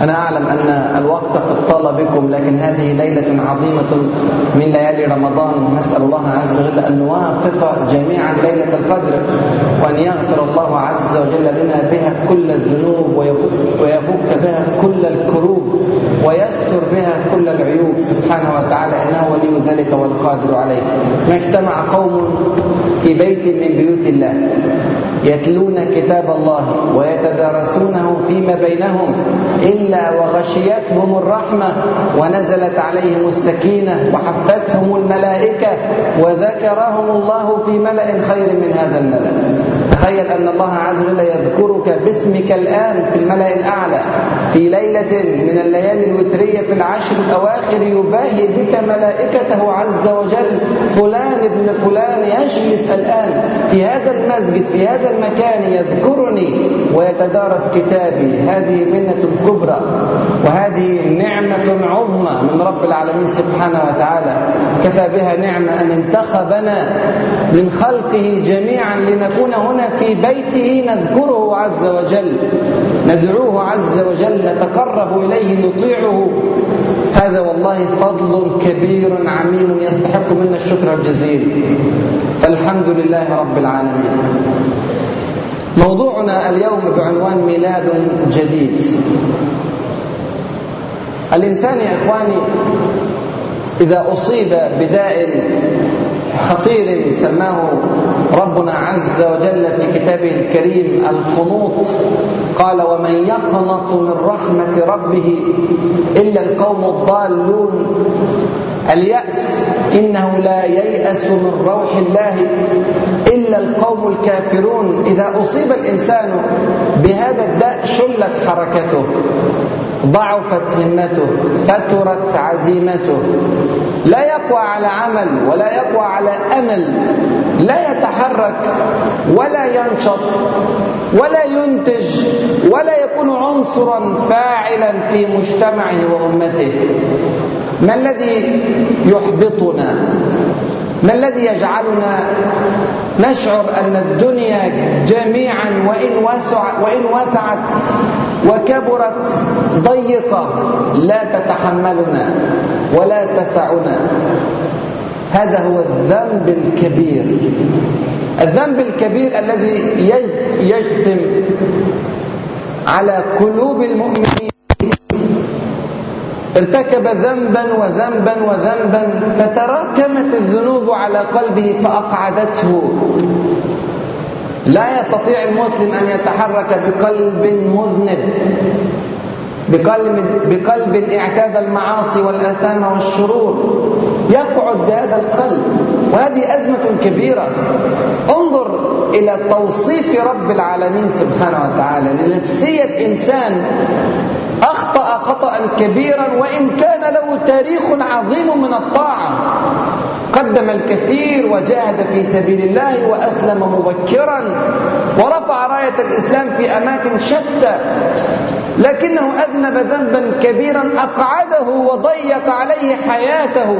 أنا أعلم أن الوقت قد طال بكم لكن هذه ليلة عظيمة من ليالي رمضان. نسأل الله عز وجل أن نوافق جميعا ليلة القدر وأن يغفر الله عز وجل لنا بها كل الذنوب ويفك, ويفك بها كل الكروب ويستر بها كل العيوب. سبحانه وتعالى إنه ولي ذلك والقادر عليه. ما اجتمع قوم في بيت من بيوت الله يتلون كتاب الله ويتدارسونه فيما بينهم إلا وغشيتهم الرحمة ونزلت عليهم السكينة وحفتهم الملائكة وذكرهم الله في ملأ خير من هذا الملأ. تخيل أن الله عز وجل يذكرك باسمك الآن في الملأ الأعلى في ليلة من الليالي الوترية في العشر الأواخر يباهي بك ملائكته عز وجل فلان ابن فلان يجلس الآن في هذا المسجد في هذا المكان يذكرني ويتدارس كتابي. هذه منة كبرى وهذه نعمة عظمى من رب العالمين سبحانه وتعالى. كفى بها نعمة أن انتخبنا من خلقه جميعا لنكون هنا في بيته نذكره عز وجل ندعوه عز وجل نتقرب إليه نطيعه. هذا والله فضل كبير عميم يستحق منا الشكر الجزيل. فالحمد لله رب العالمين. موضوعنا اليوم بعنوان ميلاد جديد. الإنسان يا إخواني إذا أصيب بداء خطير سماه ربنا عز وجل في كتابه الكريم القنوط قال ومن يقنط من رحمة ربه إلا القوم الضالون اليأس إنه لا ييأس من روح الله إلا القوم الكافرون إذا أصيب الإنسان بهذا الداء شلت حركته ضعفت همته فترت عزيمته. لا يقوى على عمل ولا يقوى على أمل لا يتحرك ولا ينشط ولا ينتج ولا يكون عنصرا فاعلا في مجتمعه وأمته. ما الذي يحبطنا؟ ما الذي يجعلنا نشعر أن الدنيا جميعا وإن, وسع وإن وسعت وكبرت ضيقة لا تتحملنا ولا تسعنا. هذا هو الذنب الكبير. الذنب الكبير الذي يجثم على قلوب المؤمنين. ارتكب ذنبا وذنبا وذنبا فتراكمت الذنوب على قلبه فأقعدته. لا يستطيع المسلم أن يتحرك بقلب مذنب بقلب, بقلب اعتاد المعاصي والآثام والشرور. يقعد بهذا القلب وهذه أزمة كبيرة. انظر إلى توصيف رب العالمين سبحانه وتعالى لنفسية إنسان أخطأ خطأ كبيرا وإن كان له تاريخ عظيم من الطاعة. قدم الكثير وجاهد في سبيل الله وأسلم مبكرا ورفع راية الإسلام في أماكن شتى لكنه أذنب ذنبا كبيرا أقعده وضيق عليه حياته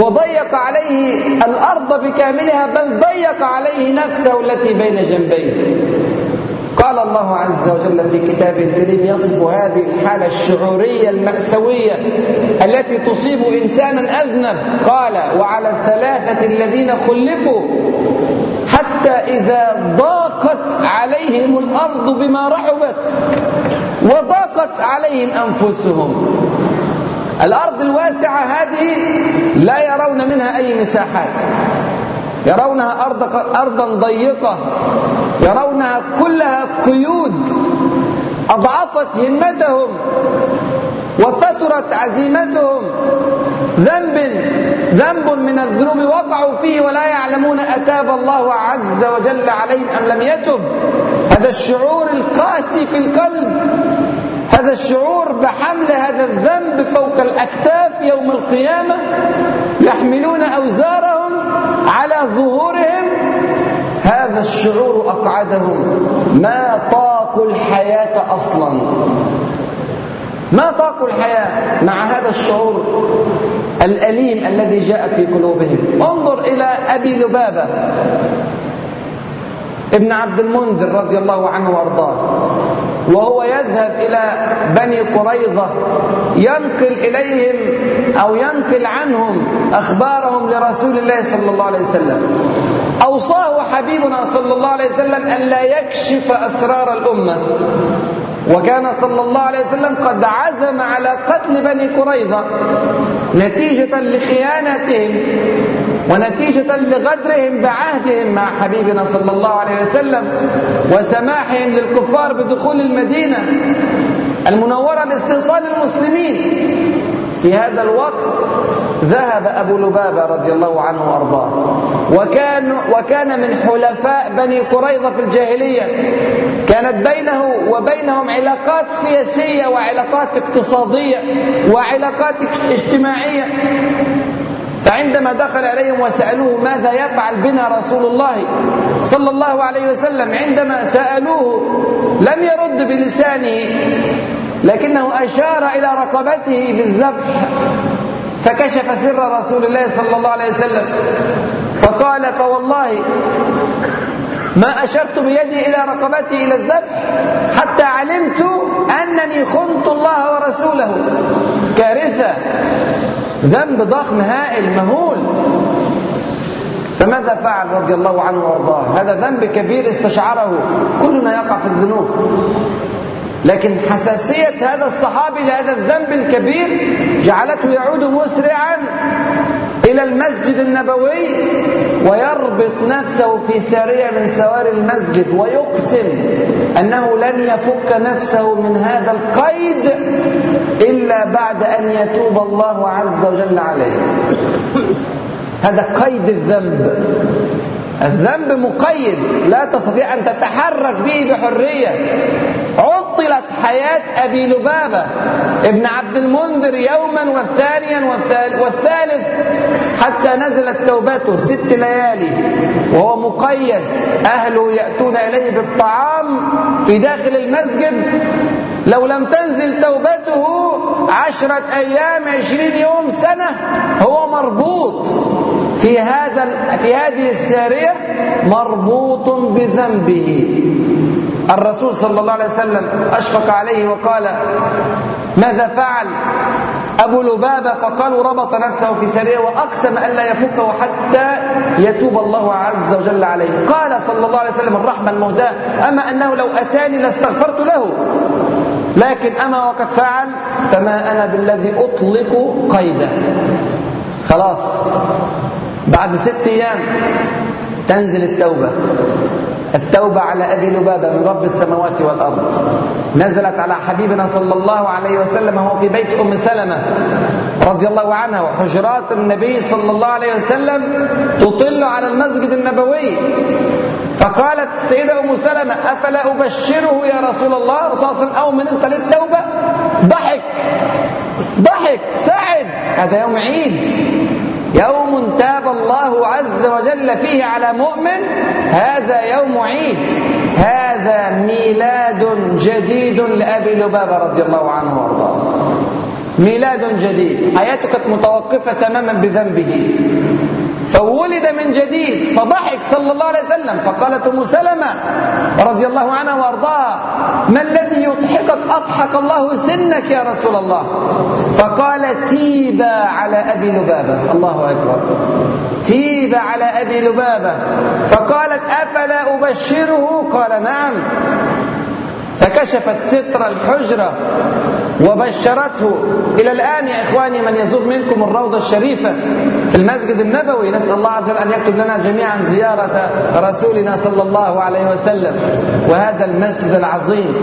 وضيق عليه الأرض بكاملها بل ضيق عليه نفسه التي بين جنبيه. قال الله عز وجل في كتابه الكريم يصف هذه الحالة الشعورية المأساوية التي تصيب إنسانا أذنب. قال وعلى الثلاثة الذين خلفوا حتى إذا ضاقت عليهم الأرض بما رحبت وضاقت عليهم أنفسهم. الأرض الواسعة هذه لا يرون منها أي مساحات. يرونها أرض أرضا ضيقة. يرونها كلها قيود أضعفت همتهم وفترت عزيمتهم. ذنب ذنب من الذنوب وقعوا فيه ولا يعلمون أتاب الله عز وجل عليهم أم لم يتب. هذا الشعور القاسي في القلب الشعور بحمل هذا الذنب فوق الأكتاف يوم القيامة يحملون أوزارهم على ظهورهم هذا الشعور أقعدهم ما طاقوا الحياة أصلا. ما طاقوا الحياة مع هذا الشعور الأليم الذي جاء في قلوبهم. انظر إلى أبي لبابة ابن عبد المنذر رضي الله عنه وأرضاه. وهو يذهب إلى بني قريظة ينقل إليهم أو ينقل عنهم أخبارهم لرسول الله صلى الله عليه وسلم. أوصاه حبيبنا صلى الله عليه وسلم أن لا يكشف أسرار الأمة. وكان صلى الله عليه وسلم قد عزم على قتل بني قريظة نتيجة لخيانتهم ونتيجة لغدرهم بعهدهم مع حبيبنا صلى الله عليه وسلم وسماحهم للكفار بدخول المدينة المنورة لاستئصال المسلمين. في هذا الوقت ذهب أبو لبابة رضي الله عنه وأرضاه. وكان, وكان من حلفاء بني قريظة في الجاهلية. كانت بينه وبينهم علاقات سياسية وعلاقات اقتصادية وعلاقات اجتماعية. فعندما دخل عليهم وسألوه ماذا يفعل بنا رسول الله صلى الله عليه وسلم عندما سألوه لم يرد بلسانه لكنه أشار إلى رقبته بالذبح فكشف سر رسول الله صلى الله عليه وسلم فقال فوالله ما أشرت بيدي إلى رقبتي إلى الذبح حتى علمت أنني خنت الله ورسوله. كارثة ذنب ضخم هائل مهول. فماذا فعل رضي الله عنه وأرضاه؟ هذا ذنب كبير استشعره كلنا يقع في الذنوب. لكن حساسية هذا الصحابي لهذا الذنب الكبير جعلته يعود مسرعا إلى المسجد النبوي ويربط نفسه في سارية من سواري المسجد ويقسم أنه لن يفك نفسه من هذا القيد إلا بعد أن يتوب الله عز وجل عليه. هذا قيد الذنب. الذنب مقيد. لا تستطيع أن تتحرك به بحرية. عطلت حياة أبي لبابة ابن عبد المنذر يوما والثانيا والثالث حتى نزلت توبته. ست ليالي. وهو مقيد. أهله يأتون إليه بالطعام في داخل المسجد. لو لم تنزل توبته عشرة أيام عشرين يوم سنة هو مربوط. في هذا في هذه السارية مربوط بذنبه. الرسول صلى الله عليه وسلم أشفق عليه وقال ماذا فعل؟ أبو لبابة فقالوا ربط نفسه في سرية وأقسم ألا يفكه حتى يتوب الله عز وجل عليه. قال صلى الله عليه وسلم الرحمة المهداة أما أنه لو أتاني لاستغفرت له لكن أما وقد فعل فما أنا بالذي أطلق قيده. خلاص بعد ست أيام تنزل التوبة. التوبة على أبي لبابة من رب السماوات والأرض. نزلت على حبيبنا صلى الله عليه وسلم وهو في بيت أم سلمة رضي الله عنها وحجرات النبي صلى الله عليه وسلم تطل على المسجد النبوي. فقالت السيدة أم سلمة أفلا أبشره يا رسول الله؟ رسول الله صلى الله عليه وسلم ضحك ضحك سعد هذا يوم عيد. يوم تاب الله عز وجل فيه على مؤمن هذا يوم عيد. هذا ميلاد جديد لأبي لبابة رضي الله عنه وأرضاه. ميلاد جديد. حياته كانت متوقفة تماما بذنبه. فولد من جديد فضحك صلى الله عليه وسلم. فقالت أم سلمة رضي الله عنها وأرضاها ما الذي يضحكك؟ أضحك الله سنك يا رسول الله. فقال تيب على أبي لبابة. الله أكبر. تيب على أبي لبابة. فقالت أفلا أبشره؟ قال نعم. فكشفت ستر الحجرة وبشرته. إلى الآن يا إخواني من يزور منكم الروضة الشريفة في المسجد النبوي نسأل الله عز وجل أن يكتب لنا جميعا زيارة رسولنا صلى الله عليه وسلم وهذا المسجد العظيم.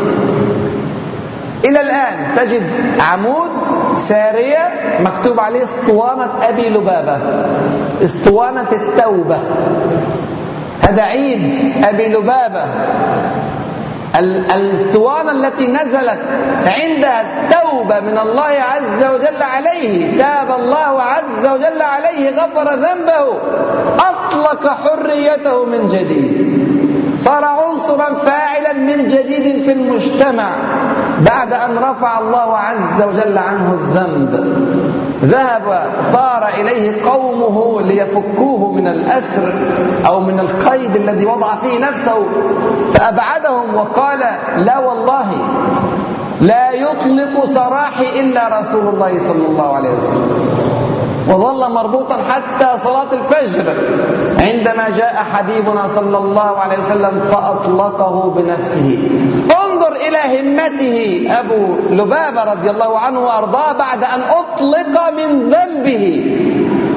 إلى الآن تجد عمود سارية مكتوب عليه اسطوانة أبي لبابة اسطوانة التوبة. هذا عيد أبي لبابة. الأسطوانة التي نزلت عندها التوبة من الله عز وجل عليه. تاب الله عز وجل عليه غفر ذنبه أطلق حريته من جديد. صار عنصرا فاعلا من جديد في المجتمع. بعد أن رفع الله عز وجل عنه الذنب ذهب ثار إليه قومه ليفكوه من الأسر أو من القيد الذي وضع فيه نفسه فأبعدهم وقال لا والله لا يطلق سراحي إلا رسول الله صلى الله عليه وسلم. وظل مربوطا حتى صلاة الفجر. عندما جاء حبيبنا صلى الله عليه وسلم فأطلقه بنفسه. انظر إلى همته أبو لبابة رضي الله عنه وأرضاه بعد أن أطلق من ذنبه.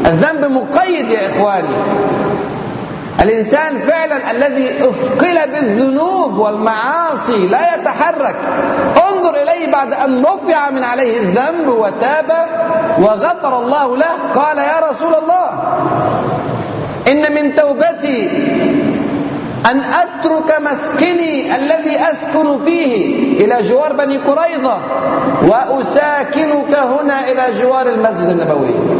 الذنب مقيد يا إخواني. الإنسان فعلا الذي أثقل بالذنوب والمعاصي لا يتحرك. انظر إليه بعد أن رفع من عليه الذنب وتاب وغفر الله له. قال يا رسول الله إن من توبتي أن أترك مسكني الذي أسكن فيه إلى جوار بني قريظة وأساكنك هنا إلى جوار المسجد النبوي.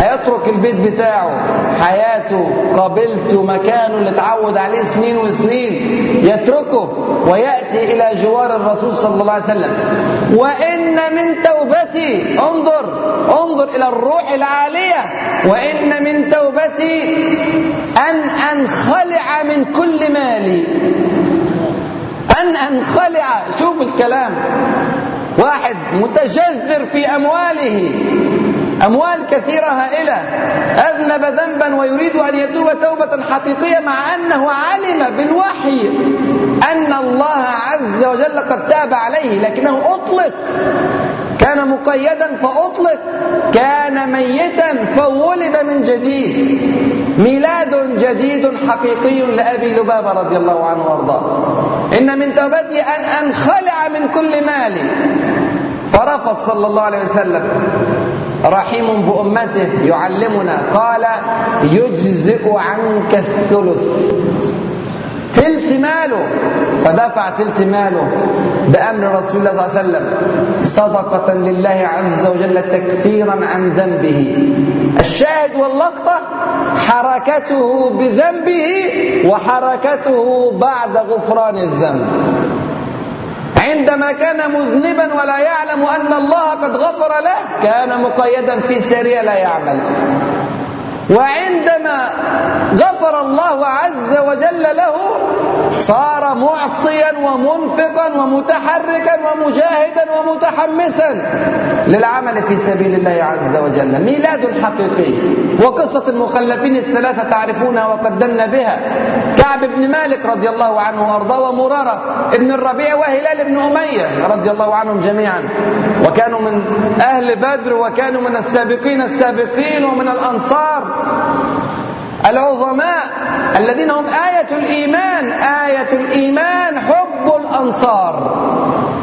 هيترك البيت بتاعه حياته قابلته مكانه اللي اتعود عليه سنين وسنين يتركه ويأتي إلى جوار الرسول صلى الله عليه وسلم. وإن من توبتي انظر انظر إلى الروح العالية. وإن من توبتي أن أنخلع من كل مالي. أن أنخلع شوف الكلام. واحد متجذر في أمواله. أموال كثيرة هائلة. أذنب ذنبا ويريد أن يتوب توبة حقيقية مع أنه علم بالوحي أن الله عز وجل قد تاب عليه لكنه أطلق. كان مقيدا فأطلق. كان ميتا فولد من جديد. ميلاد جديد حقيقي لأبي لبابة رضي الله عنه وأرضاه. إن من توبتي أن أنخلع من كل مالي فرفض صلى الله عليه وسلم. رحيم بأمته يعلمنا قال يجزئ عنك الثلث. تلت ماله. فدفع تلت ماله بأمر رسول الله صلى الله عليه وسلم. صدقة لله عز وجل تكفيرا عن ذنبه. الشاهد واللقطة حركته بذنبه وحركته بعد غفران الذنب. عندما كان مذنبا ولا يعلم أن الله قد غفر له كان مقيدا في سرية لا يعمل. وعندما غفر الله عز وجل له صار معطيا ومنفقا ومتحركا ومجاهدا ومتحمسا للعمل في سبيل الله عز وجل. ميلاد حقيقي. وقصة المخلفين الثلاثة تعرفونها وقدمنا بها. كعب بن مالك رضي الله عنه وأرضاه ومرارة ابن الربيع وهلال بن أمية رضي الله عنهم جميعا. وكانوا من أهل بدر وكانوا من السابقين السابقين ومن الأنصار. العظماء الذين هم آية الإيمان آية الإيمان حب الأنصار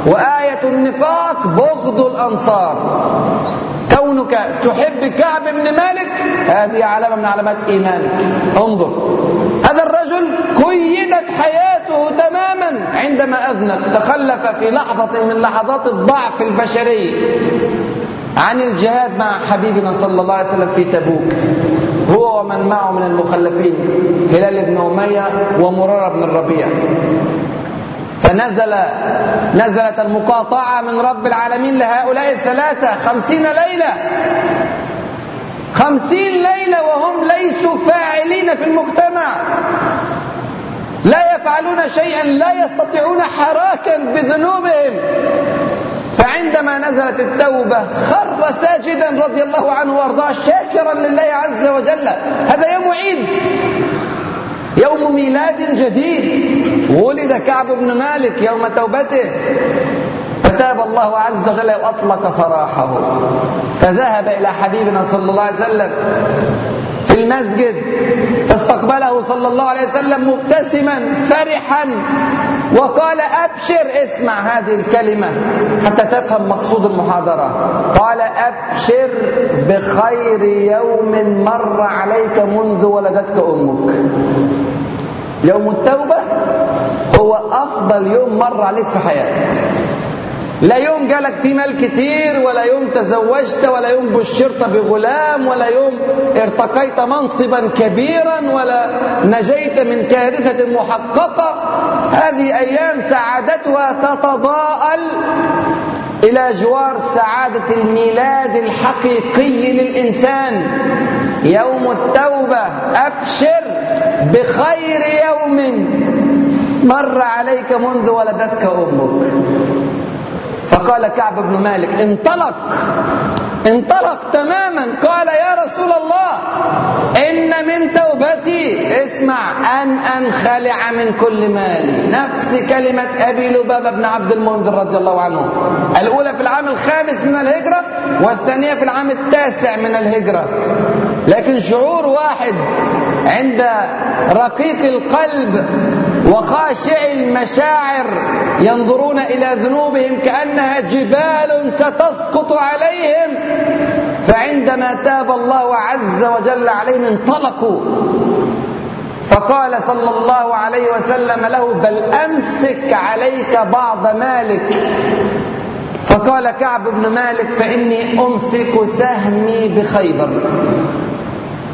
وآية النفاق بغض الأنصار. كونك تحب كعب بن مالك هذه علامة من علامات إيمانك. انظر هذا الرجل قيدت حياته تماما عندما أذنب تخلف في لحظة من لحظات الضعف البشري. عن الجهاد مع حبيبنا صلى الله عليه وسلم في تبوك. هو ومن معه من المخلفين هلال بن أمية ومرارة بن الربيع. فنزل نزلت المقاطعة من رب العالمين لهؤلاء الثلاثة خمسين ليلة. خمسين ليلة وهم ليسوا فاعلين في المجتمع. لا يفعلون شيئا لا يستطيعون حراكا بذنوبهم. فعندما نزلت التوبة خر ساجدا رضي الله عنه وأرضاه شاكرا لله عز وجل. هذا يوم عيد. يوم ميلاد جديد. ولد كعب بن مالك يوم توبته. فتاب الله عز وجل وأطلق سراحه. فذهب إلى حبيبنا صلى الله عليه وسلم في المسجد. فاستقبله صلى الله عليه وسلم مبتسما فرحا. وقال أبشر اسمع هذه الكلمة حتى تفهم مقصود المحاضرة. قال أبشر بخير يوم مر عليك منذ ولدتك أمك. يوم التوبة هو أفضل يوم مر عليك في حياتك. لا يوم جالك فيه مال كتير ولا يوم تزوجت ولا يوم بشرت بغلام ولا يوم ارتقيت منصبا كبيرا ولا نجيت من كارثة محققة. هذه أيام سعادتها تتضاءل إلى جوار سعادة الميلاد الحقيقي للإنسان. يوم التوبة أبشر بخير يوم. مر عليك منذ ولدتك أمك. فقال كعب بن مالك انطلق. انطلق تماما. قال يا رسول الله إن من توبتي اسمع أن أنخلع من كل مالي. نفس كلمة أبي لبابة بن عبد المنذر رضي الله عنه. الأولى في العام الخامس من الهجرة والثانية في العام التاسع من الهجرة. لكن شعور واحد عند رقيق القلب وخاشع المشاعر ينظرون إلى ذنوبهم كأنها جبال ستسقط عليهم. فعندما تاب الله عز وجل عليهم انطلقوا. فقال صلى الله عليه وسلم له بل أمسك عليك بعض مالك. فقال كعب بن مالك فإني أمسك سهمي بخيبر.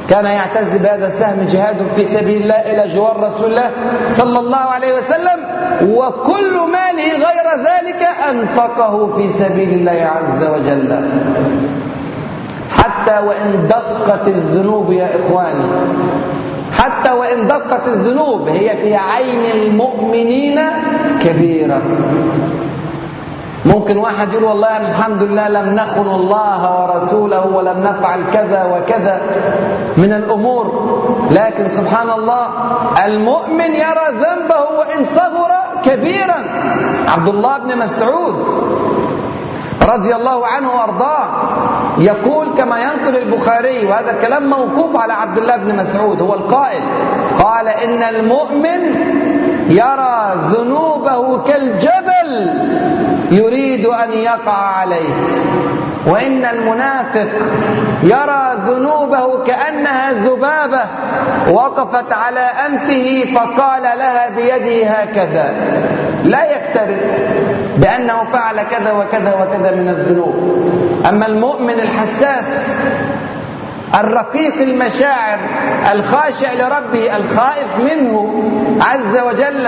كان يعتز بهذا السهم جهاد في سبيل الله إلى جوار رسول الله صلى الله عليه وسلم وكل ماله غير ذلك أنفقه في سبيل الله عز وجل. حتى وإن دقت الذنوب يا إخواني حتى وإن دقت الذنوب هي في عين المؤمنين كبيرة. ممكن واحد يقول والله يعني الحمد لله لم نخن الله ورسوله ولم نفعل كذا وكذا من الأمور. لكن سبحان الله المؤمن يرى ذنبه وإن صغر كبيرا. عبد الله بن مسعود رضي الله عنه وأرضاه يقول كما ينقل البخاري وهذا كلام موقوف على عبد الله بن مسعود هو القائل قال إن المؤمن يرى ذنوبه كالجبل. يريد أن يقع عليه. وإن المنافق يرى ذنوبه كأنها ذبابة وقفت على أنفه فقال لها بيده هكذا. لا يكترث بأنه فعل كذا وكذا وكذا من الذنوب. أما المؤمن الحساس الرقيق المشاعر الخاشع لربه الخائف منه عز وجل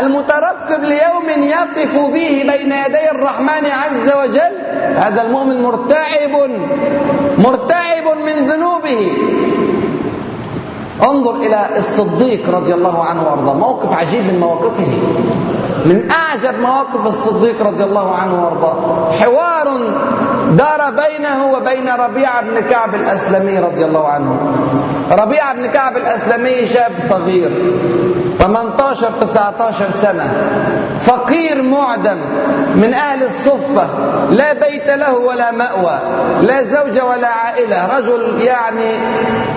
المترقب ليوم يقف به بين يدي الرحمن عز وجل هذا المؤمن مرتعب مرتعب من ذنوبه. انظر إلى الصديق رضي الله عنه وأرضاه موقف عجيب من مواقفه. من أعجب مواقف الصديق رضي الله عنه وأرضاه. حوار دار بينه وبين ربيعة بن كعب الأسلمي رضي الله عنه. ربيعة بن كعب الأسلمي شاب صغير 18 19 سنة فقير معدم من أهل الصفة لا بيت له ولا مأوى لا زوجة ولا عائلة رجل يعني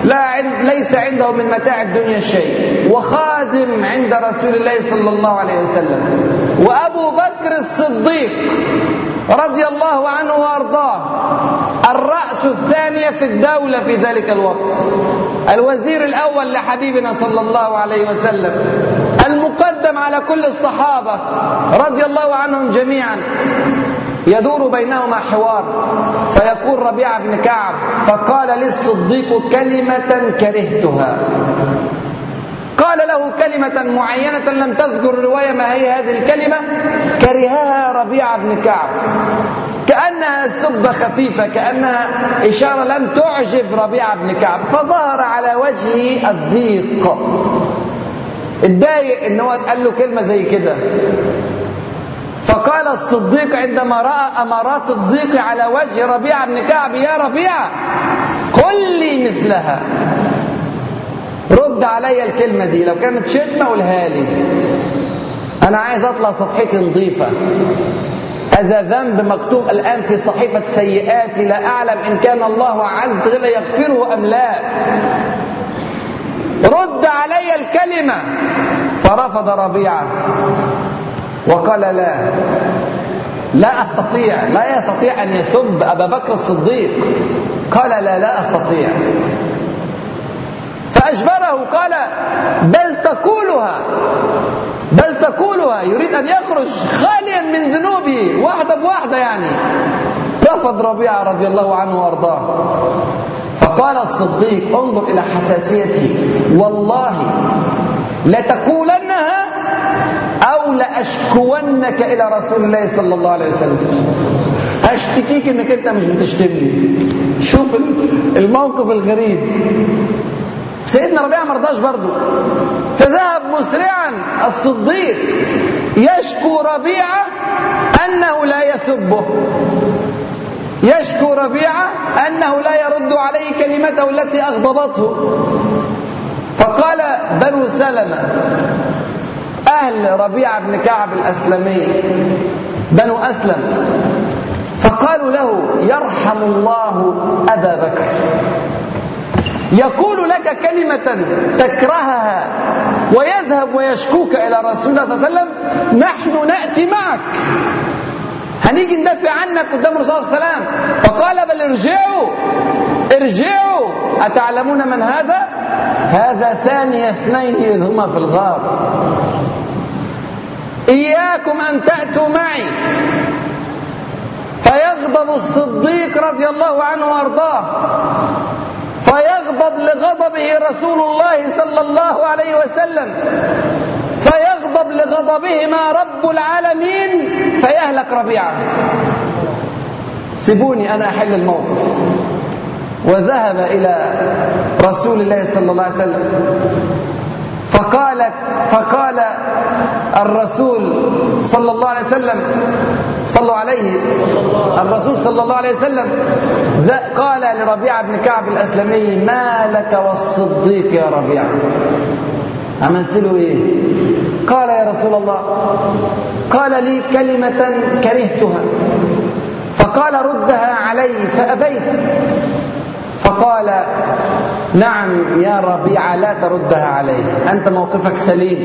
لا عند ليس عنده من متاع الدنيا شيء وخادم عند رسول الله صلى الله عليه وسلم. وأبو بكر الصديق رضي الله عنه وارضاه الرأس الثانية في الدولة في ذلك الوقت. الوزير الأول لحبيبنا صلى الله عليه وسلم. المقدم على كل الصحابة رضي الله عنهم جميعا. يدور بينهما حوار. فيقول ربيعة بن كعب فقال للصديق كلمة كرهتها. قال له كلمة معينة لم تذكر الرواية ما هي هذه الكلمة؟ كرهها ربيعة بن كعب. كأنها سبة خفيفة كأنها إشارة لم تعجب ربيعة بن كعب فظهر على وجهه الضيق. اتضايق إن هو اتقال له كلمة زي كده. فقال الصديق عندما رأى أمارات الضيق على وجه ربيعة بن كعب يا ربيعة قل لي مثلها. رد عليا الكلمة دي لو كانت شتمة قولها لي. أنا عايز أطلع صفحتي نظيفة. هذا ذنب مكتوب الآن في صحيفة سيئاتي لا أعلم إن كان الله عز وجل يغفره أم لا. رد علي الكلمة فرفض ربيعة. وقال لا. لا أستطيع لا يستطيع أن يسب أبا بكر الصديق. قال لا لا أستطيع. فأجبره قال بل تقولها. بل تقولها يريد أن يخرج خاليا من ذنوبه واحدة بواحدة يعني. رفض ربيعة رضي الله عنه وأرضاه. فقال الصديق انظر إلى حساسيته. والله لتقولنها أو لأشكونك إلى رسول الله صلى الله عليه وسلم. أشتكيك إنك أنت مش بتشتمني. شوف الموقف الغريب. سيدنا ربيعة ما رضاش برضه فذهب مسرعا الصديق يشكو ربيعة أنه لا يسبه. يشكو ربيعة أنه لا يرد عليه كلمته التي أغضبته. فقال بنو سلمة أهل ربيعة بن كعب الأسلمي بنو أسلم فقالوا له يرحم الله أبا بكر. يقول لك كلمة تكرهها ويذهب ويشكوك إلى رسول الله صلى الله عليه وسلم نحن نأتي معك. هنيجي ندافع عنك قدام الرسول صلى الله عليه وسلم. فقال بل ارجعوا ارجعوا. أتعلمون من هذا؟ هذا ثاني اثنين إذ هما في الغار. إياكم أن تأتوا معي. فيغضب الصديق رضي الله عنه وأرضاه. فيغضب لغضبه رسول الله صلى الله عليه وسلم. فيغضب لغضبهما رب العالمين فيهلك ربيعه. سيبوني أنا أحل الموقف. وذهب إلى رسول الله صلى الله عليه وسلم. فقال فقال الرسول صلى الله عليه وسلم صلوا عليه. الرسول صلى الله عليه وسلم قال لربيعة بن كعب الأسلمي ما لك والصديق يا ربيعة عملت له إيه؟ قال يا رسول الله قال لي كلمة كرهتها فقال ردها علي فأبيت. فقال نعم يا ربيعة لا تردها عليه أنت موقفك سليم.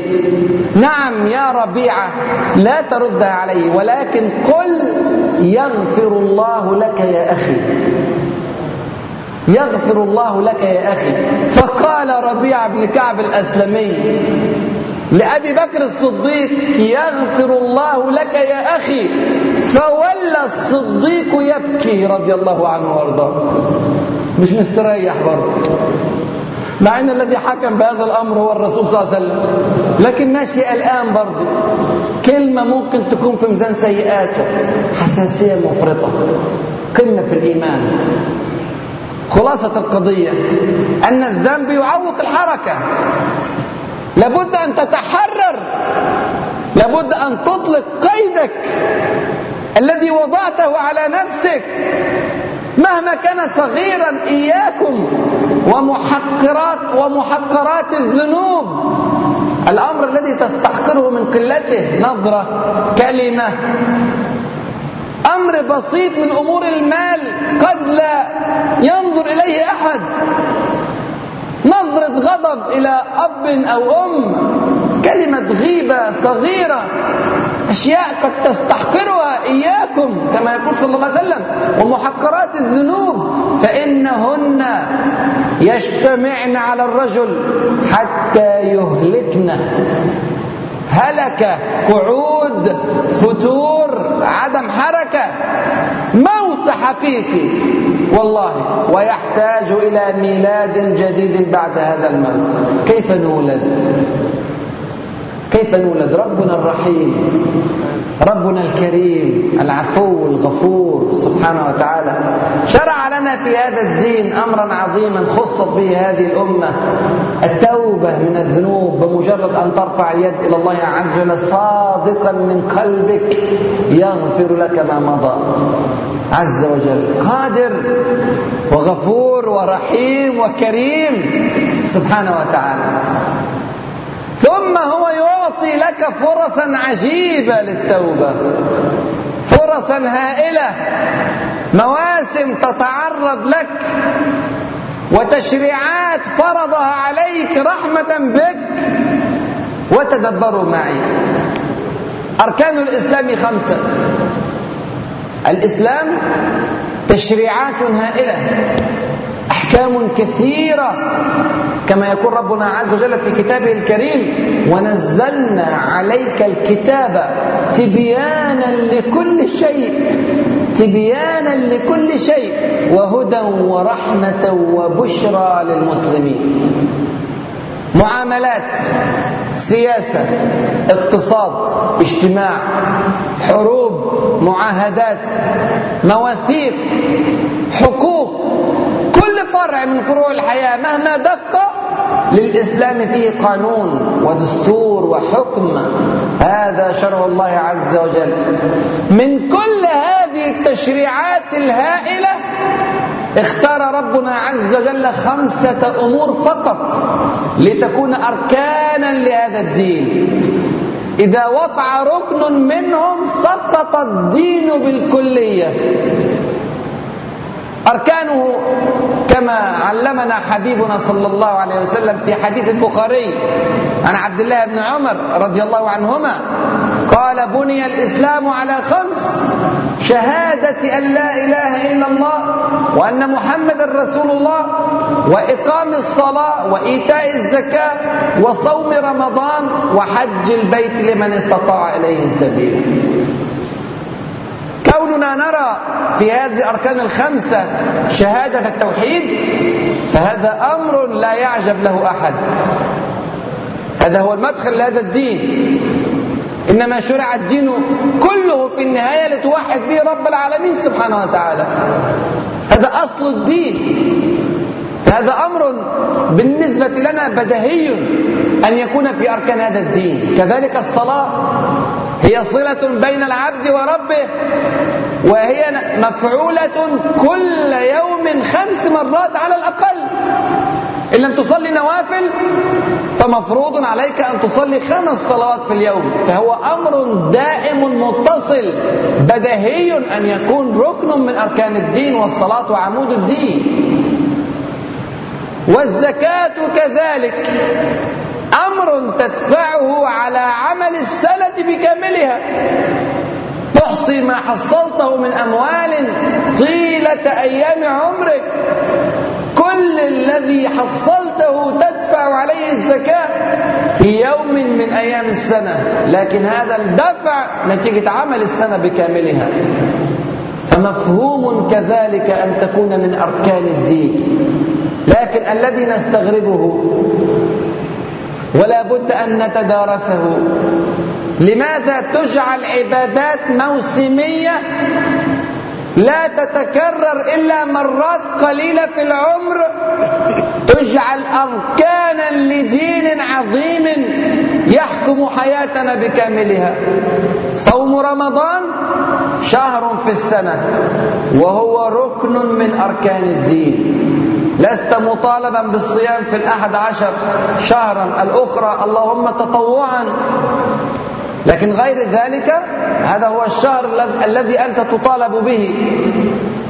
نعم يا ربيعة لا تردها عليه ولكن قل يغفر الله لك يا أخي. يغفر الله لك يا أخي. فقال ربيعة بن كعب الأسلمي لأبي بكر الصديق يغفر الله لك يا أخي. فولى الصديق يبكي رضي الله عنه وارضاه. مش مستريح برضه. مع إن الذي حكم بهذا الأمر هو الرسول صلى الله عليه وسلم. لكن ماشي الآن برضه. كلمة ممكن تكون في ميزان سيئاته. حساسية مفرطة. قمة في الإيمان. خلاصة القضية. أن الذنب يعوق الحركة. لابد أن تتحرر. لابد أن تطلق قيدك. الذي وضعته على نفسك. مهما كان صغيرا إياكم ومحقرات ومحقرات الذنوب الأمر الذي تستحقره من قلته نظرة كلمة أمر بسيط من أمور المال قد لا ينظر إليه أحد. نظرة غضب إلى أب أو أم كلمة غيبة صغيرة. أشياء قد تستحقرها إياكم كما يقول صلى الله عليه وسلم ومحقرات الذنوب فإنهن يجتمعن على الرجل حتى يهلكن. هلك قعود فتور عدم حركة. موت حقيقي والله ويحتاج إلى ميلاد جديد بعد هذا الموت. كيف نولد؟ كيف نولد؟ ربنا الرحيم. ربنا الكريم العفو الغفور سبحانه وتعالى. شرع لنا في هذا الدين أمرا عظيما خصت به هذه الأمة. التوبة من الذنوب بمجرد أن ترفع اليد إلى الله عز وجل صادقا من قلبك يغفر لك ما مضى. عز وجل. قادر وغفور ورحيم وكريم سبحانه وتعالى. يعطي لك فرصا عجيبة للتوبة. فرصا هائلة. مواسم تتعرض لك. وتشريعات فرضها عليك رحمة بك. وتدبروا معي. أركان الإسلام خمسة. الإسلام تشريعات هائلة. أحكام كثيرة. كما يقول ربنا عز وجل في كتابه الكريم ونزلنا عليك الكتاب تبيانا لكل شيء تبيانا لكل شيء وهدى ورحمة وبشرى للمسلمين. معاملات سياسة اقتصاد اجتماع حروب معاهدات مواثيق حقوق كل فرع من فروع الحياة مهما دق للإسلام فيه قانون ودستور وحكم. هذا شرع الله عز وجل. من كل هذه التشريعات الهائلة اختار ربنا عز وجل خمسة أمور فقط لتكون أركانا لهذا الدين. إذا وقع ركن منهم سقط الدين بالكلية. أركانه كما علمنا حبيبنا صلى الله عليه وسلم في حديث البخاري عن عبد الله بن عمر رضي الله عنهما قال بني الإسلام على خمس شهادة أن لا إله إلا الله وأن محمد رسول الله وإقام الصلاة وإيتاء الزكاة وصوم رمضان وحج البيت لمن استطاع إليه سبيلا كوننا نرى في هذه الأركان الخمسة شهادة التوحيد فهذا أمر لا يعجب له أحد. هذا هو المدخل لهذا الدين. إنما شرع الدين كله في النهاية لتوحد به رب العالمين سبحانه وتعالى. هذا أصل الدين. فهذا أمر بالنسبة لنا بدهي أن يكون في أركان هذا الدين. كذلك الصلاة. هي صلة بين العبد وربه وهي مفعولة كل يوم خمس مرات على الأقل. إن لم تصلي نوافل فمفروض عليك أن تصلي خمس صلوات في اليوم. فهو أمر دائم متصل بدهي أن يكون ركن من أركان الدين والصلاة وعمود الدين. والزكاة كذلك. أمر تدفعه على عمل السنة بكاملها. تحصي ما حصلته من أموال طيلة أيام عمرك. كل الذي حصلته تدفع عليه الزكاة في يوم من أيام السنة. لكن هذا الدفع نتيجة عمل السنة بكاملها. فمفهوم كذلك أن تكون من أركان الدين. لكن الذي نستغربه ولا بد أن نتدارسه. لماذا تجعل عبادات موسمية لا تتكرر إلا مرات قليلة في العمر؟ تجعل أركانا لدين عظيم يحكم حياتنا بكاملها. صوم رمضان شهر في السنة وهو ركن من أركان الدين. لست مطالبا بالصيام في الأحد عشر شهرا. الأخرى اللهم تطوعا. لكن غير ذلك هذا هو الشهر الذي أنت تطالب به.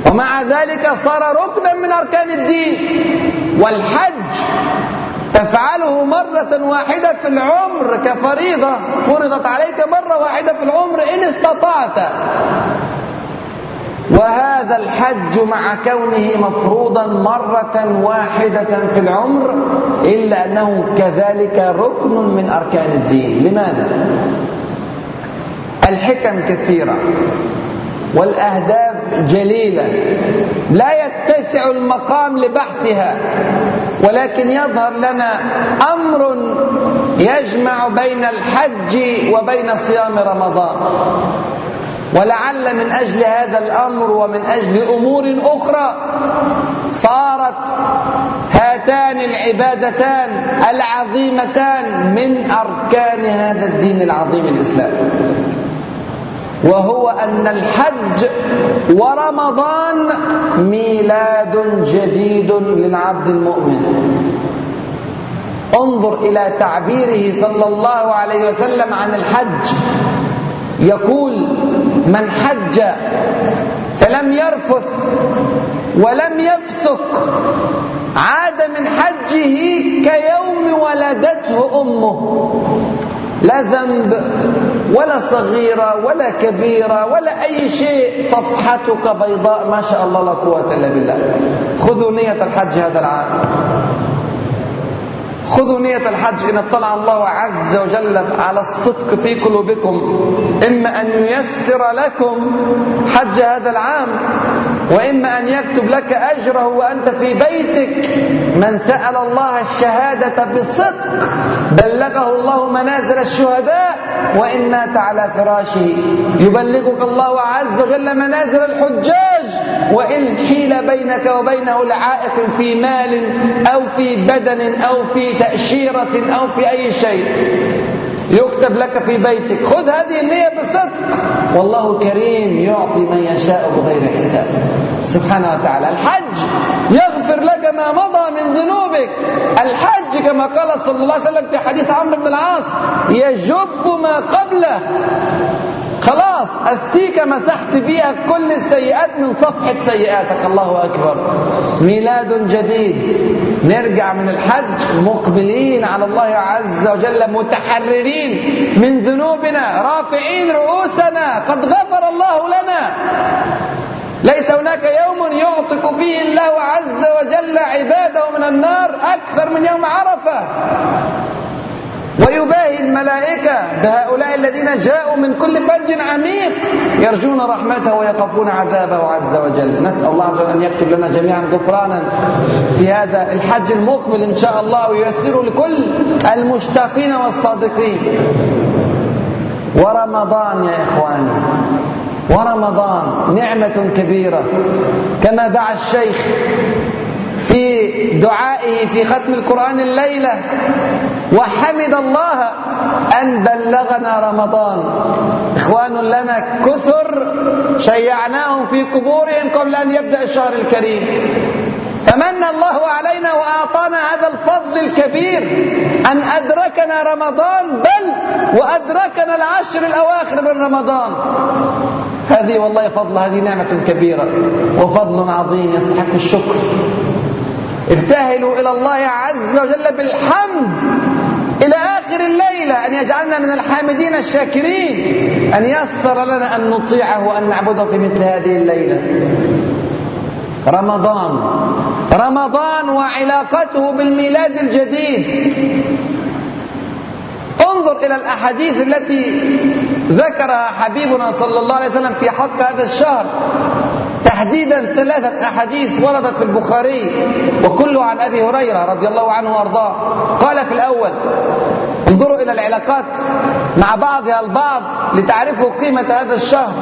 ومع ذلك صار ركنا من أركان الدين. والحج تفعله مرة واحدة في العمر كفريضة. فرضت عليك مرة واحدة في العمر إن استطعت. وهذا الحج مع كونه مفروضا مرة واحدة في العمر إلا أنه كذلك ركن من أركان الدين لماذا؟ الحكم كثيرة والأهداف جليلة لا يتسع المقام لبحثها ولكن يظهر لنا أمر يجمع بين الحج وبين صيام رمضان ولعل من أجل هذا الأمر ومن أجل أمور أخرى صارت هاتان العبادتان العظيمتان من أركان هذا الدين العظيم الإسلامي وهو أن الحج ورمضان ميلاد جديد للعبد المؤمن. انظر إلى تعبيره صلى الله عليه وسلم عن الحج. يقول من حج فلم يرفث ولم يفسق عاد من حجه كيوم ولدته أمه. لا ذنب ولا صغيرة ولا كبيرة ولا أي شيء صفحتك بيضاء ما شاء الله لا قوة إلا بالله. خذوا نية الحج هذا العام. خذوا نية الحج إن اطلع الله عز وجل على الصدق في قلوبكم. إما أن ييسر لكم حج هذا العام وإما أن يكتب لك أجره وأنت في بيتك. من سأل الله الشهادة بالصدق بلغه الله منازل الشهداء وإن مات على فراشه. يبلغك الله عز وجل منازل الحجاج وإن حيل بينك وبينه لعائق في مال أو في بدن أو في تأشيرة أو في أي شيء. يكتب لك في بيتك. خذ هذه النية بصدق والله كريم يعطي من يشاء بغير حساب. سبحانه وتعالى. الحج يغفر لك ما مضى من ذنوبك. الحج كما قال صلى الله عليه وسلم في حديث عمرو بن العاص يجب ما قبله. خلاص أستيك مسحت بيها كل السيئات من صفحة سيئاتك. الله أكبر. ميلاد جديد. نرجع من الحج مقبلين على الله عز وجل متحررين من ذنوبنا رافعين رؤوسنا. قد غفر الله لنا. ليس هناك يوم يعتق فيه الله عز وجل عباده من النار أكثر من يوم عرفة. ويباهي الملائكة بهؤلاء الذين جاءوا من كل فج عميق يرجون رحمته ويخافون عذابه عز وجل. نسأل الله عز وجل أن يكتب لنا جميعا غفرانا في هذا الحج المقبل إن شاء الله وييسره لكل المشتاقين والصادقين. ورمضان يا إخواني ورمضان نعمة كبيرة. كما دعا الشيخ في دعائه في ختم القرآن الليلة وحمد الله أن بلغنا رمضان. إخوان لنا كثر شيعناهم في قبورهم قبل أن يبدأ الشهر الكريم. فمن الله علينا وأعطانا هذا الفضل الكبير أن أدركنا رمضان بل وأدركنا العشر الأواخر من رمضان. هذه والله فضل هذه نعمة كبيرة وفضل عظيم يستحق الشكر. ابتهلوا إلى الله عز وجل بالحمد. إلى آخر الليلة أن يجعلنا من الحامدين الشاكرين أن يسر لنا أن نطيعه وأن نعبده في مثل هذه الليلة. رمضان. رمضان وعلاقته بالميلاد الجديد. انظر إلى الأحاديث التي ذكرها حبيبنا صلى الله عليه وسلم في حق هذا الشهر. تحديدا ثلاثة أحاديث وردت في البخاري وكله عن أبي هريرة رضي الله عنه وأرضاه. قال في الأول انظروا إلى العلاقات مع بعضها البعض لتعرفوا قيمة هذا الشهر.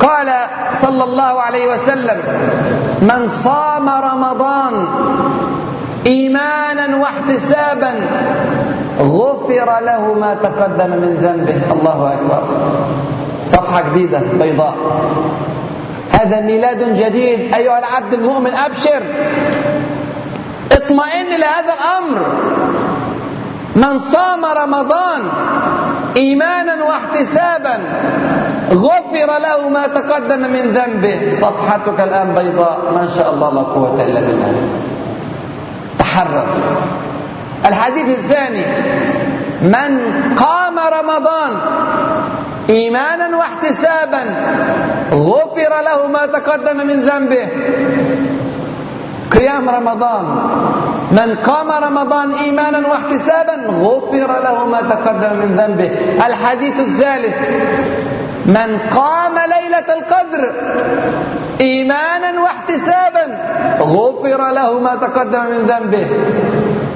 قال صلى الله عليه وسلم من صام رمضان ايمانا واحتسابا غفر له ما تقدم من ذنبه. الله أكبر. صفحة جديدة بيضاء. هذا ميلاد جديد. أيها العبد المؤمن أبشر. اطمئن لهذا الأمر. من صام رمضان إيمانا واحتسابا غفر له ما تقدم من ذنبه. صفحتك الآن بيضاء. ما شاء الله لا قوة إلا بالله. تحرر الحديث الثاني. من قام رمضان إيمانا واحتسابا. غفر له ما تقدم من ذنبه. قيام رمضان. من قام رمضان إيمانا واحتسابا غفر له ما تقدم من ذنبه. الحديث الثالث. من قام ليلة القدر إيمانا واحتسابا غفر له ما تقدم من ذنبه.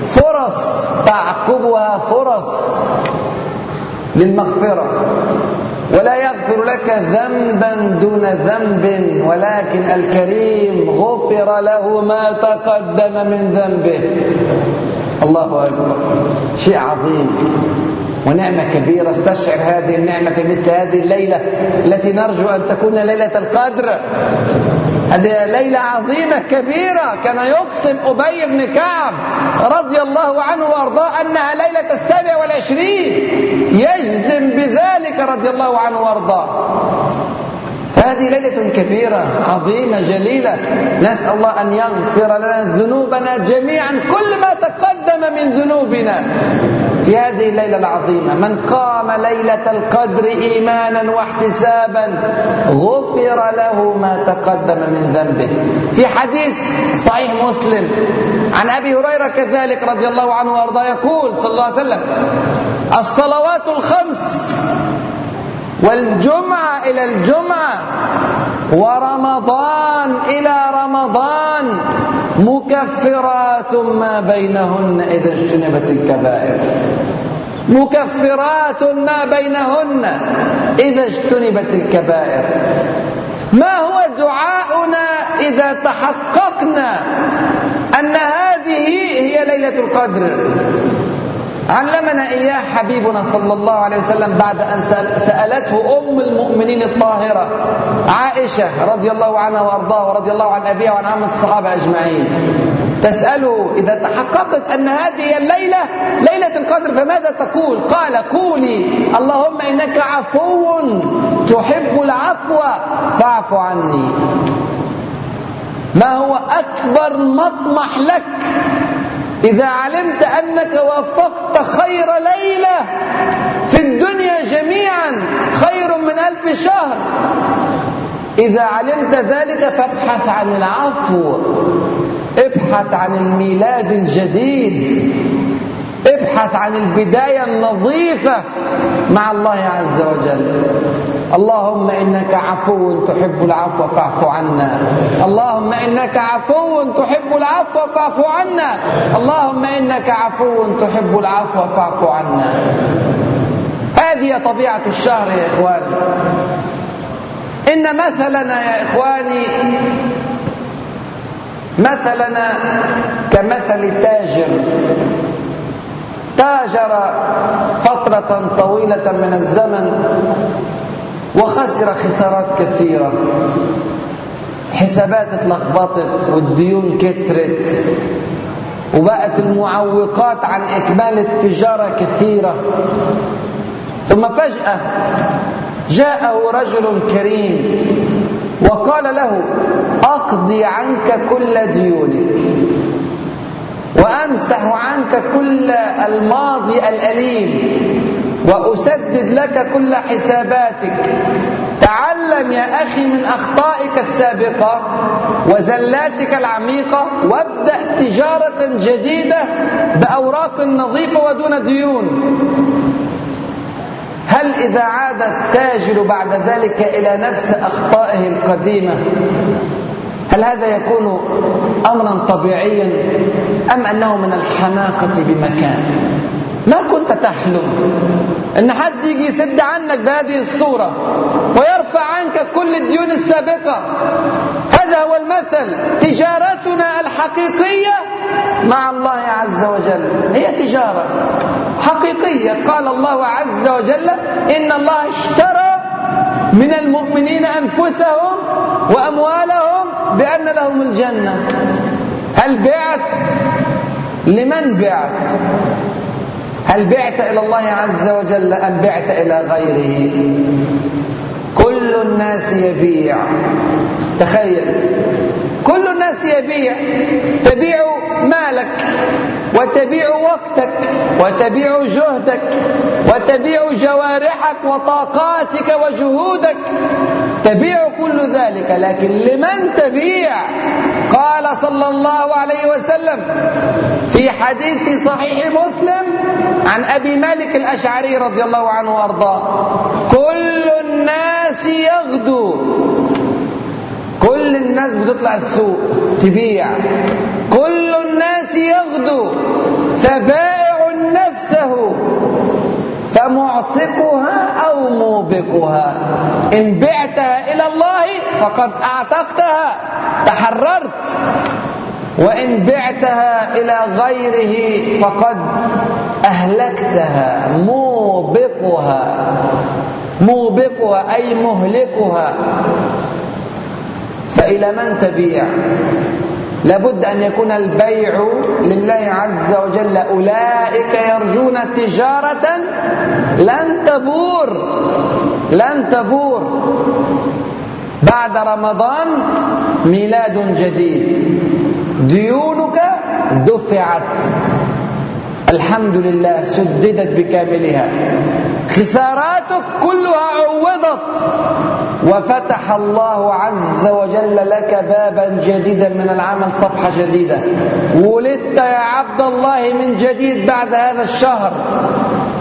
فرص تعقبها فرص للمغفرة. ولا يغفر لك ذنبا دون ذنب ولكن الكريم غفر له ما تقدم من ذنبه. الله أكبر. شيء عظيم. ونعمة كبيرة. استشعر هذه النعمة في مثل هذه الليلة التي نرجو أن تكون ليلة القدر. هذه ليلة عظيمة كبيرة كان يقسم أبي بن كعب رضي الله عنه وأرضاه أنها ليلة السابع والعشرين. يجزم بذلك رضي الله عنه وأرضاه. فهذه ليلة كبيرة عظيمة جليلة. نسأل الله أن يغفر لنا ذنوبنا جميعا كل ما تقدم من ذنوبنا. في هذه الليلة العظيمة من قام ليلة القدر إيمانا واحتسابا غفر له ما تقدم من ذنبه. في حديث صحيح مسلم عن أبي هريرة كذلك رضي الله عنه وأرضاه يقول صلى الله عليه وسلم الصلوات الخمس والجمعة إلى الجمعة ورمضان إلى رمضان مكفرات ما بينهن إذا اجتنبت الكبائر. مكفرات ما بينهن إذا اجتنبت الكبائر. ما هو دعاؤنا إذا تحققنا أن هذه هي ليلة القدر؟ علمنا إياه حبيبنا صلى الله عليه وسلم بعد أن سألته أم المؤمنين الطاهرة عائشة رضي الله عنها وأرضاها ورضي الله عن أبيها وعن عامة الصحابة أجمعين. تسأله إذا تحققت أن هذه الليلة ليلة القدر فماذا تقول؟ قال قولي اللهم إنك عفو تحب العفو فاعف عني. ما هو أكبر مطمح لك؟ إذا علمت أنك وفقت خير ليلة في الدنيا جميعا خير من ألف شهر. إذا علمت ذلك فابحث عن العفو ابحث عن الميلاد الجديد. ابحث عن البداية النظيفة مع الله عز وجل. اللهم إنك عفو تحب العفو فاعف عنا. اللهم إنك عفو تحب العفو فاعف عنا. اللهم إنك عفو تحب العفو فاعف عنا. هذه طبيعة الشهر يا إخواني. إن مثلنا يا إخواني مثلنا كمثل تاجر تاجر فترة طويلة من الزمن وخسر خسارات كثيرة. حسابات اتلخبطت والديون كترت وبقت المعوقات عن إكمال التجارة كثيرة. ثم فجأة جاءه رجل كريم وقال له أقضي عنك كل ديونك. وأمسح عنك كل الماضي الأليم وأسدد لك كل حساباتك. تعلم يا أخي من أخطائك السابقة وزلاتك العميقة وابدأ تجارة جديدة بأوراق نظيفة ودون ديون. هل إذا عاد التاجر بعد ذلك إلى نفس أخطائه القديمة؟ هل هذا يكون أمرا طبيعيا أم أنه من الحماقة بمكان؟ ما كنت تحلم إن حد يجي يسد عنك بهذه الصورة ويرفع عنك كل الديون السابقة. هذا هو المثل. تجارتنا الحقيقية مع الله عز وجل. هي تجارة حقيقية. قال الله عز وجل إن الله اشترى من المؤمنين أنفسهم وأموالهم بأن لهم الجنة. هل بعت؟ لمن بعت؟ هل بعت إلى الله عز وجل أم بعت إلى غيره؟ كل الناس يبيع. تخيل. كل الناس يبيع. تبيع مالك وتبيع وقتك وتبيع جهدك وتبيع جوارحك وطاقاتك وجهودك. تبيع كل ذلك لكن لمن تبيع؟ قال صلى الله عليه وسلم في حديث صحيح مسلم عن أبي مالك الأشعري رضي الله عنه وأرضاه. كل الناس يغدو. الناس بتطلع السوق تبيع. كل الناس يغدو فبائع نفسه. فمعتقها أو موبقها. إن بعتها إلى الله فقد أعتقتها تحررت. وإن بعتها إلى غيره فقد أهلكتها موبقها. موبقها أي مهلكها. فإلى من تبيع؟ لابد أن يكون البيع لله عز وجل أولئك يرجون تجارة لن تبور لن تبور. بعد رمضان ميلاد جديد ديونك دفعت. الحمد لله سددت بكاملها. خساراتك كلها عوضت. وفتح الله عز وجل لك بابا جديدا من العمل صفحة جديدة. ولدت يا عبد الله من جديد بعد هذا الشهر.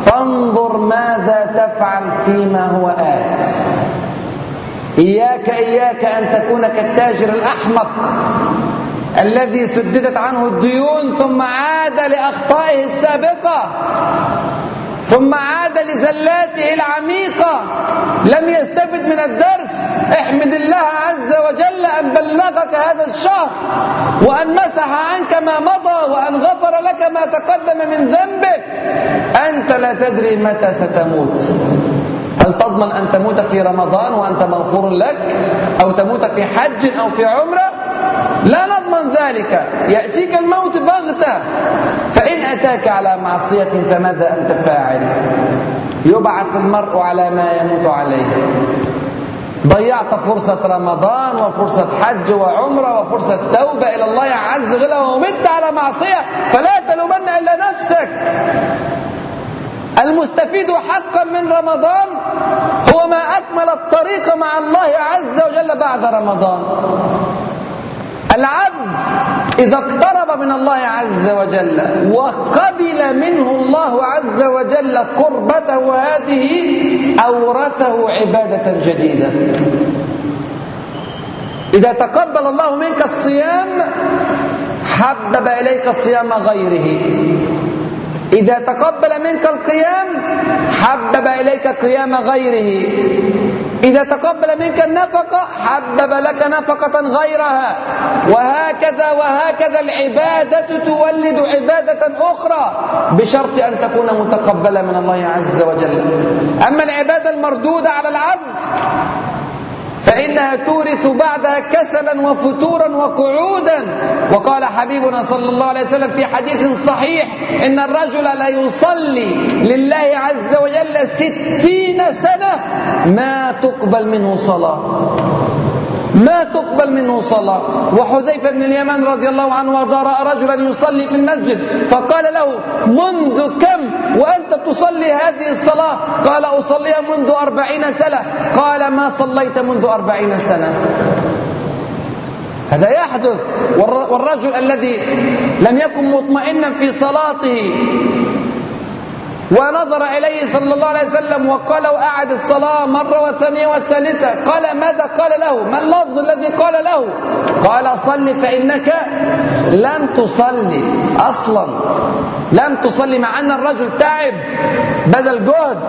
فانظر ماذا تفعل فيما هو آت. إياك إياك أن تكون كالتاجر الأحمق. الذي سددت عنه الديون ثم عاد لأخطائه السابقة ثم عاد لزلاته العميقة. لم يستفد من الدرس. احمد الله عز وجل أن بلغك هذا الشهر وأن مسح عنك ما مضى وأن غفر لك ما تقدم من ذنبك. أنت لا تدري متى ستموت. هل تضمن أن تموت في رمضان وأنت مغفور لك أو تموت في حج أو في عمرة؟ لا نضمن ذلك. يأتيك الموت بغتة. فإن أتاك على معصية فماذا أنت فاعل؟ يبعث المرء على ما يموت عليه. ضيعت فرصة رمضان وفرصة حج وعمرة وفرصة توبة إلى الله عز وجل ومت على معصية. فلا تلومن إلا نفسك. المستفيد حقا من رمضان هو ما أكمل الطريق مع الله عز وجل بعد رمضان. العبد إذا اقترب من الله عز وجل وقبل منه الله عز وجل قربته هذه أورثه عبادة جديدة. إذا تقبل الله منك الصيام حبب إليك صيام غيره. إذا تقبل منك القيام حبب إليك قيام غيره. إذا تقبل منك النفقة حبب لك نفقة غيرها. وهكذا وهكذا العبادة تولد عبادة أخرى بشرط أن تكون متقبلة من الله عز وجل. أما العبادة المردودة على العبد فإنها تورث بعدها كسلا وفتورا وقعودا. وقال حبيبنا صلى الله عليه وسلم في حديث صحيح إن الرجل لا يصلي لله عز وجل ستين سنة ما تقبل منه صلاة. ما تقبل منه صلاة. وحذيفة بن اليمان رضي الله عنه وارضاه رأى رجلا يصلي في المسجد فقال له منذ كم وأنت تصلي هذه الصلاة؟ قال أصليها منذ أربعين سنة. قال ما صليت منذ أربعين سنة. هذا يحدث والرجل الذي لم يكن مطمئنا في صلاته ونظر إليه صلى الله عليه وسلم وقال وأعد الصلاة مرة والثانية والثالثة قال ماذا قال له؟ ما اللفظ الذي قال له؟ قال صل فإنك لم تصلي أصلا. لم تصلي مع أن الرجل تعب بذل جهد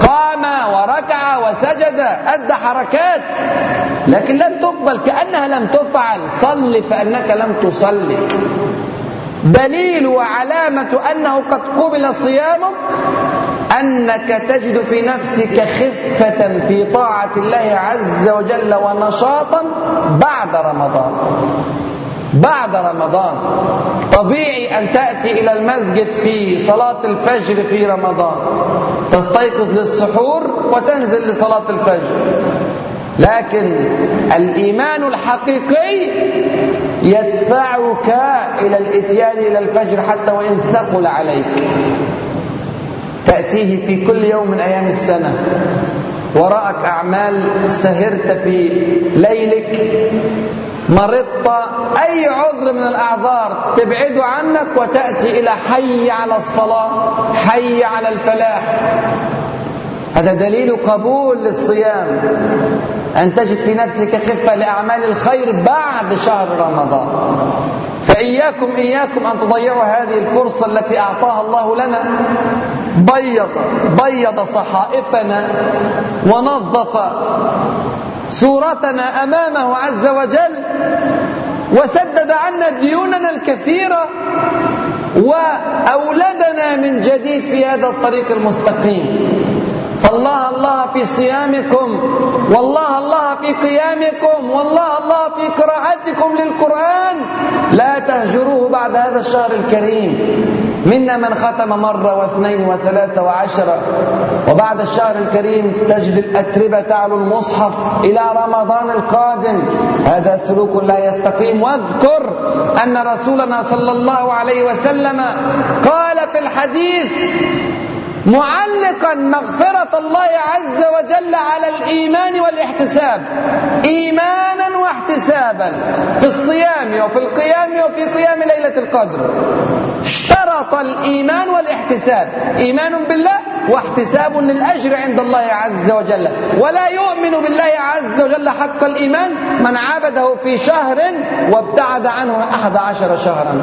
قام وركع وسجد أدى حركات لكن لم تقبل كأنها لم تفعل. صل فإنك لم تصلي. دليل وعلامة أنه قد قبل صيامك أنك تجد في نفسك خفة في طاعة الله عز وجل ونشاطا بعد رمضان. بعد رمضان. طبيعي أن تأتي إلى المسجد في صلاة الفجر في رمضان. تستيقظ للسحور وتنزل لصلاة الفجر. لكن الإيمان الحقيقي يدفعك إلى الإتيان إلى الفجر حتى وإن ثقل عليك. تأتيه في كل يوم من أيام السنة. وراءك أعمال سهرت في ليلك. مرضت أي عذر من الأعذار تبعد عنك وتأتي إلى حي على الصلاة حي على الفلاح. هذا دليل قبول للصيام. أن تجد في نفسك خفة لأعمال الخير بعد شهر رمضان. فإياكم إياكم أن تضيعوا هذه الفرصة التي أعطاها الله لنا. بيض بيض صحائفنا ونظف صورتنا أمامه عز وجل وسدد عنا ديوننا الكثيرة وأولدنا من جديد في هذا الطريق المستقيم. فالله الله في صيامكم والله الله في قيامكم والله الله في قراءتكم للقرآن. لا تهجروه بعد هذا الشهر الكريم. منا من ختم مرة واثنين وثلاثة وعشرة وبعد الشهر الكريم تجد الأتربة تعلو المصحف إلى رمضان القادم. هذا سلوك لا يستقيم. واذكر أن رسولنا صلى الله عليه وسلم قال في الحديث معلقا مغفرة الله عز وجل على الإيمان والإحتساب. إيمانا واحتسابا في الصيام وفي القيام وفي قيام ليلة القدر. اشترط الإيمان والإحتساب. إيمان بالله واحتساب للأجر عند الله عز وجل. ولا يؤمن بالله عز وجل حق الإيمان من عبده في شهر وابتعد عنه أحد عشر شهرا.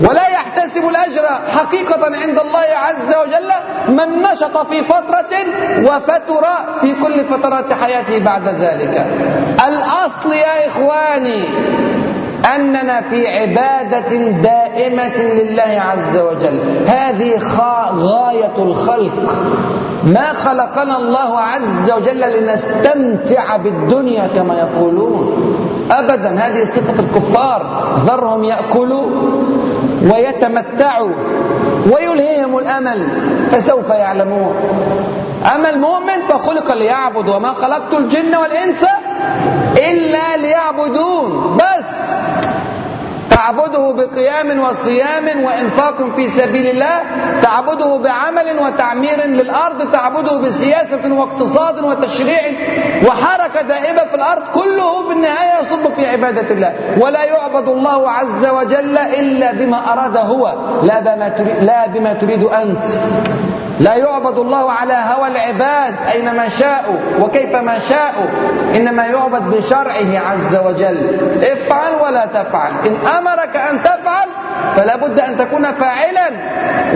ولا يحتسب الأجر حقيقة عند الله عز وجل من نشط في فترة وفتر في كل فترات حياته بعد ذلك. الأصل يا إخواني أننا في عبادة دائمة لله عز وجل. هذه غاية الخلق. ما خلقنا الله عز وجل لنستمتع بالدنيا كما يقولون. أبدا هذه صفة الكفار. ذرهم يأكلوا ويتمتعوا ويلهيهم الأمل فسوف يعلمون. أما المؤمن فخلق ليعبد وما خلقت الجن والإنس إلا ليعبدون. بس تعبده بقيام وصيام وإنفاق في سبيل الله تعبده بعمل وتعمير للأرض تعبده بسياسة واقتصاد وتشريع وحركة دائبة في الأرض كله في النهاية يصب في عبادة الله. ولا يعبد الله عز وجل إلا بما أراد هو. لا بما تريد, لا بما تريد أنت. لا يعبد الله على هوى العباد أينما شاءوا وكيفما شاءوا. إنما يعبد بشرعه عز وجل. افعل ولا تفعل. إن أمرك أن تفعل فلا بد أن تكون فاعلا.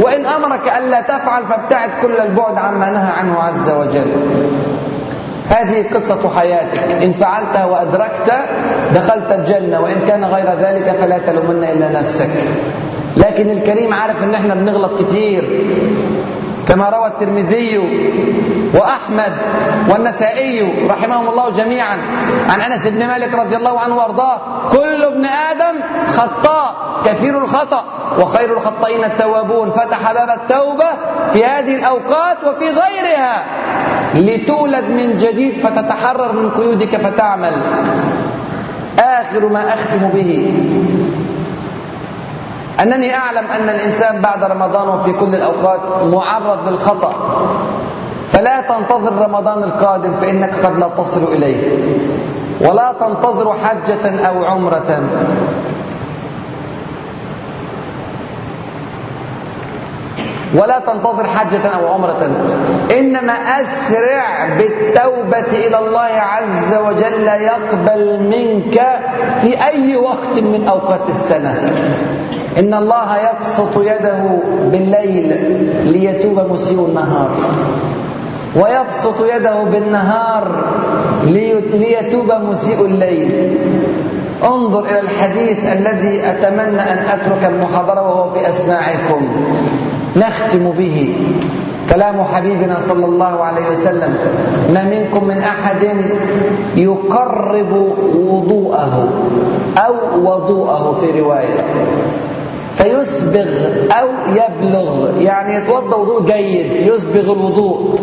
وإن أمرك أن لا تفعل فابتعد كل البعد عما نهى عنه عز وجل. هذه قصة حياتك. إن فعلتها وأدركت دخلت الجنة وإن كان غير ذلك فلا تلومن إلا نفسك. لكن الكريم عارف إن إحنا بنغلط كتير. كما روى الترمذي وأحمد والنسائي رحمهم الله جميعا. عن أنس بن مالك رضي الله عنه وأرضاه كل ابن آدم خطاء كثير الخطأ وخير الخطائين التوابون. فتح باب التوبة في هذه الأوقات وفي غيرها لتولد من جديد فتتحرر من قيودك فتعمل. آخر ما أختم به أنني أعلم أن الإنسان بعد رمضان وفي كل الأوقات معرض للخطأ. فلا تنتظر رمضان القادم فإنك قد لا تصل إليه. ولا تنتظر حجة أو عمرة. ولا تنتظر حجة أو عمرة. إنما أسرع بالتوبة إلى الله عز وجل يقبل منك في أي وقت من أوقات السنة. إن الله يبسط يده بالليل ليتوب مسيء النهار. ويبسط يده بالنهار ليتوب مسيء الليل. انظر إلى الحديث الذي أتمنى أن أترك المحاضرة وهو في أسماعكم. نختم به كلام حبيبنا صلى الله عليه وسلم. ما منكم من أحد يقرب وضوءه أو وضوءه في رواية. فيسبغ أو يبلغ. يعني يتوضأ وضوء جيد يسبغ الوضوء.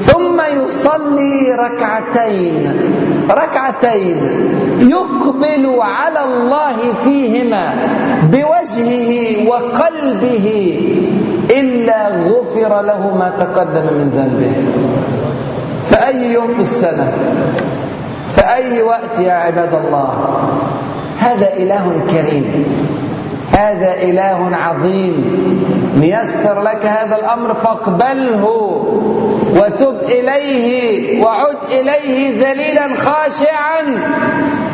ثم يصلي ركعتين. ركعتين يقبل على الله فيهما بوجهه وقلبه. إلا غفر له ما تقدم من ذنبه. فأي يوم في السنة؟ فأي وقت يا عباد الله؟ هذا إله كريم. هذا إله عظيم. ميسر لك هذا الأمر فاقبله وتب إليه وعد إليه ذليلا خاشعا.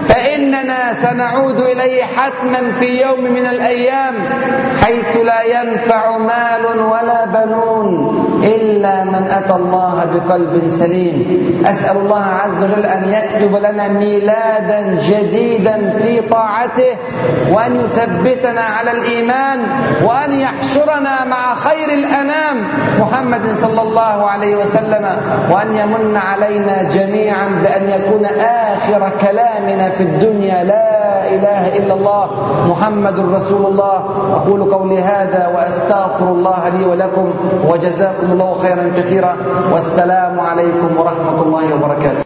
فإننا سنعود إليه حتما في يوم من الأيام حيث لا ينفع مال ولا بنون. إلا من أتى الله بقلب سليم. أسأل الله عز وجل أن يكتب لنا ميلادا جديدا في طاعته وأن يثبتنا على الإيمان وأن يحشرنا مع خير الأنام. محمد صلى الله عليه وسلم وأن يمن علينا جميعا بأن يكون آخر كلامنا في الدنيا لا إله إلا الله. محمد رسول الله. أقول قولي هذا وأستغفر الله لي ولكم وجزاكم الله خيرا كثيرا. والسلام عليكم ورحمة الله وبركاته.